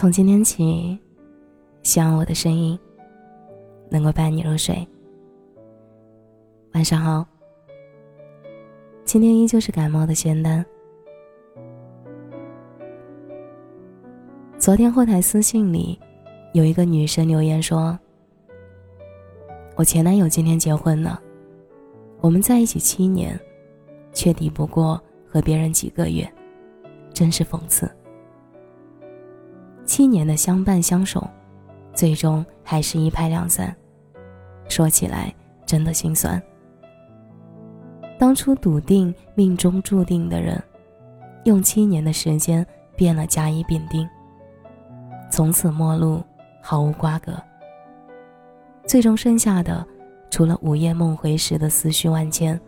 从今天起，希望我的声音能够伴你入睡。晚上好，今天依旧是感冒的仙丹。昨天后台私信里，有一个女生留言说：“我前男友今天结婚了，我们在一起七年，却抵不过和别人几个月，真是讽刺。”七年的相伴相守，最终还是一拍两散。说起来真的心酸。当初笃定命中注定的人，用七年的时间变了甲乙丙丁，从此陌路，毫无瓜葛。最终剩下的，除了午夜梦回时的思绪万千，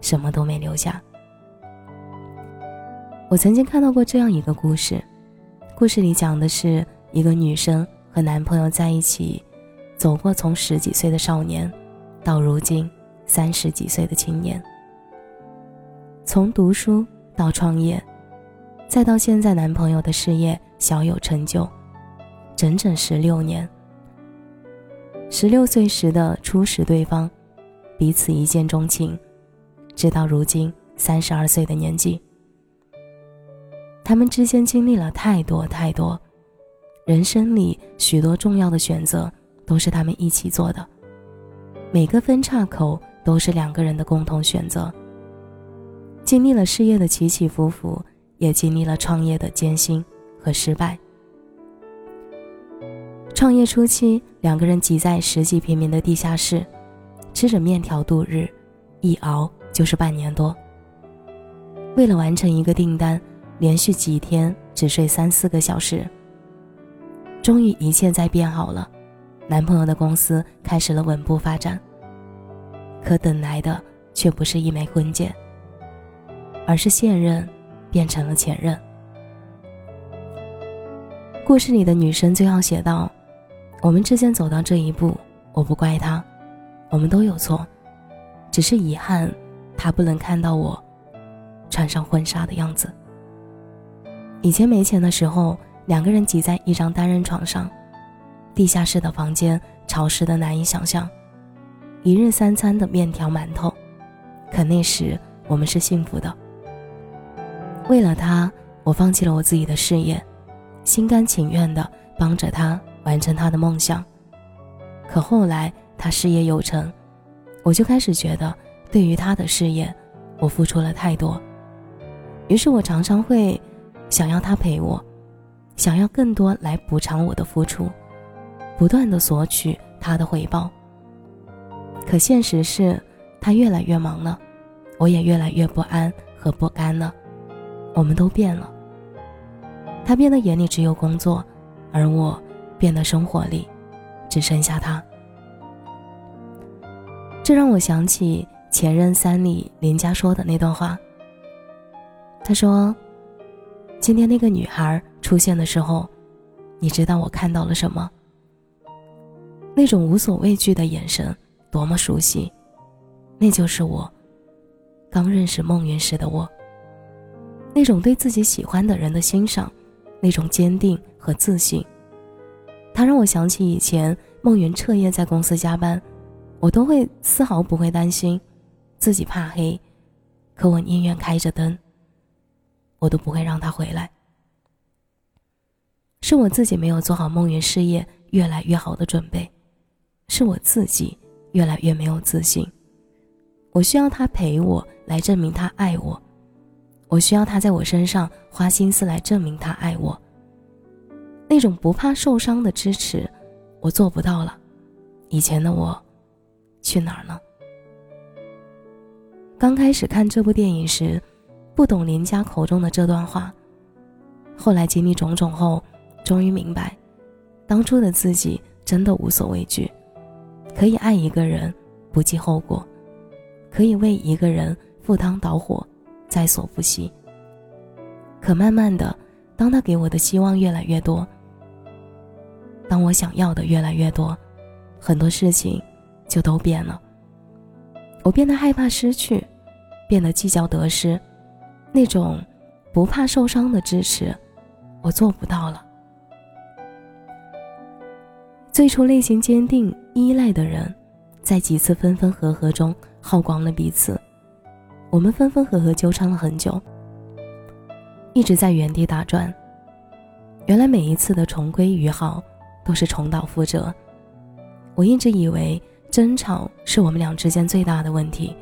什么都没留下。我曾经看到过这样一个故事。故事里讲的是一个女生和男朋友在一起，走过从十几岁的少年，到如今三十几岁的青年。从读书到创业，再到现在男朋友的事业小有成就，整整十六年。十六岁时的初识对方，彼此一见钟情，直到如今三十二岁的年纪。他们之间经历了太多太多，人生里许多重要的选择都是他们一起做的，每个分岔口都是两个人的共同选择。经历了事业的起起伏伏，也经历了创业的艰辛和失败。创业初期，两个人挤在十几平米的地下室，吃着面条度日，一熬就是半年多。为了完成一个订单。连续几天只睡三四个小时。终于一切在变好了，男朋友的公司开始了稳步发展。可等来的却不是一枚婚戒，而是现任变成了前任。故事里的女生最后写道：“我们之间走到这一步，我不怪他，我们都有错，只是遗憾他不能看到我穿上婚纱的样子。”以前没钱的时候，两个人挤在一张单人床上，地下室的房间潮湿的难以想象，一日三餐的面条馒头，可那时我们是幸福的。为了他，我放弃了我自己的事业，心甘情愿的帮着他完成他的梦想。可后来他事业有成，我就开始觉得，对于他的事业，我付出了太多，于是我常常会。想要他陪我，想要更多来补偿我的付出，不断的索取他的回报。可现实是，他越来越忙了，我也越来越不安和不甘了。我们都变了，他变得眼里只有工作，而我变得生活里只剩下他。这让我想起《前任三》里林佳说的那段话。他说。今天那个女孩出现的时候，你知道我看到了什么？那种无所畏惧的眼神，多么熟悉！那就是我刚认识梦云时的我。那种对自己喜欢的人的欣赏，那种坚定和自信，它让我想起以前梦云彻夜在公司加班，我都会丝毫不会担心自己怕黑，可我宁愿开着灯。我都不会让他回来。是我自己没有做好梦云事业越来越好的准备，是我自己越来越没有自信。我需要他陪我来证明他爱我，我需要他在我身上花心思来证明他爱我。那种不怕受伤的支持，我做不到了。以前的我，去哪儿呢？刚开始看这部电影时。不懂林家口中的这段话，后来经历种种后，终于明白，当初的自己真的无所畏惧，可以爱一个人不计后果，可以为一个人赴汤蹈火，在所不惜。可慢慢的，当他给我的希望越来越多，当我想要的越来越多，很多事情就都变了。我变得害怕失去，变得计较得失。那种不怕受伤的支持，我做不到了。最初内心坚定依赖的人，在几次分分合合中耗光了彼此。我们分分合合纠缠了很久，一直在原地打转。原来每一次的重归于好，都是重蹈覆辙。我一直以为争吵是我们俩之间最大的问题，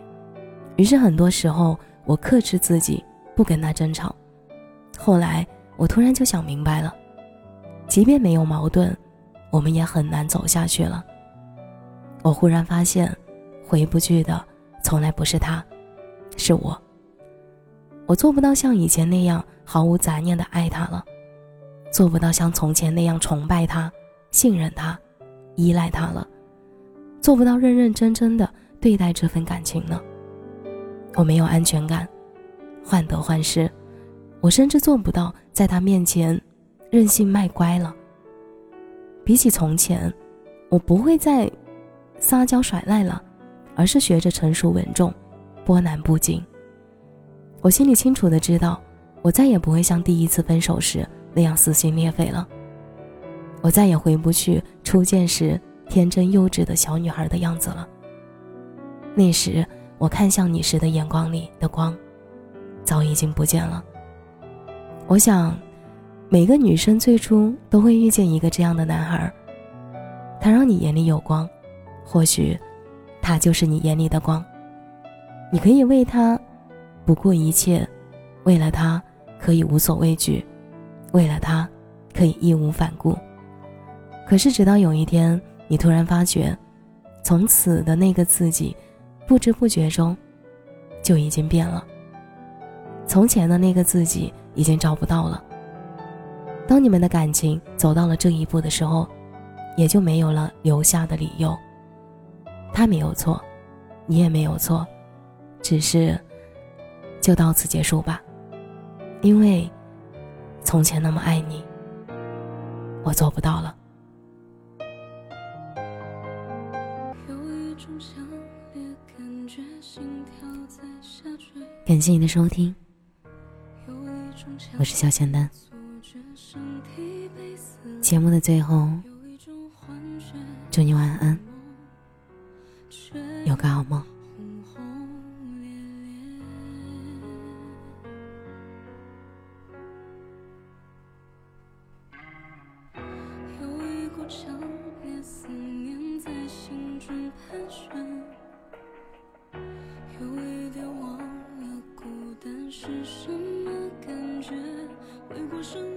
于是很多时候我克制自己不跟他争吵。后来我突然就想明白了，即便没有矛盾，我们也很难走下去了。我忽然发现，回不去的从来不是他，是我。我做不到像以前那样毫无杂念的爱他了。做不到像从前那样崇拜他、信任他、依赖他了，做不到认认真真的对待这份感情了。我没有安全感，患得患失，我甚至做不到在他面前任性卖乖了。比起从前，我不会再撒娇耍赖了，而是学着成熟稳重、波澜不惊。我心里清楚的知道，我再也不会像第一次分手时。那样撕心裂肺了，我再也回不去初见时天真幼稚的小女孩的样子了。那时我看向你时的眼光里的光，早已经不见了。我想，每个女生最初都会遇见一个这样的男孩，他让你眼里有光，或许，他就是你眼里的光。你可以为他不顾一切，为了他可以无所畏惧。为了他，可以义无反顾。可是，直到有一天，你突然发觉，从此的那个自己，不知不觉中，就已经变了。从前的那个自己已经找不到了。当你们的感情走到了这一步的时候，也就没有了留下的理由。他没有错，你也没有错，只是，就到此结束吧，因为。从前那么爱你，我做不到了。感谢你的收听，我是小仙丹。节目的最后，祝你晚安，有个好梦。些什么？却回过神。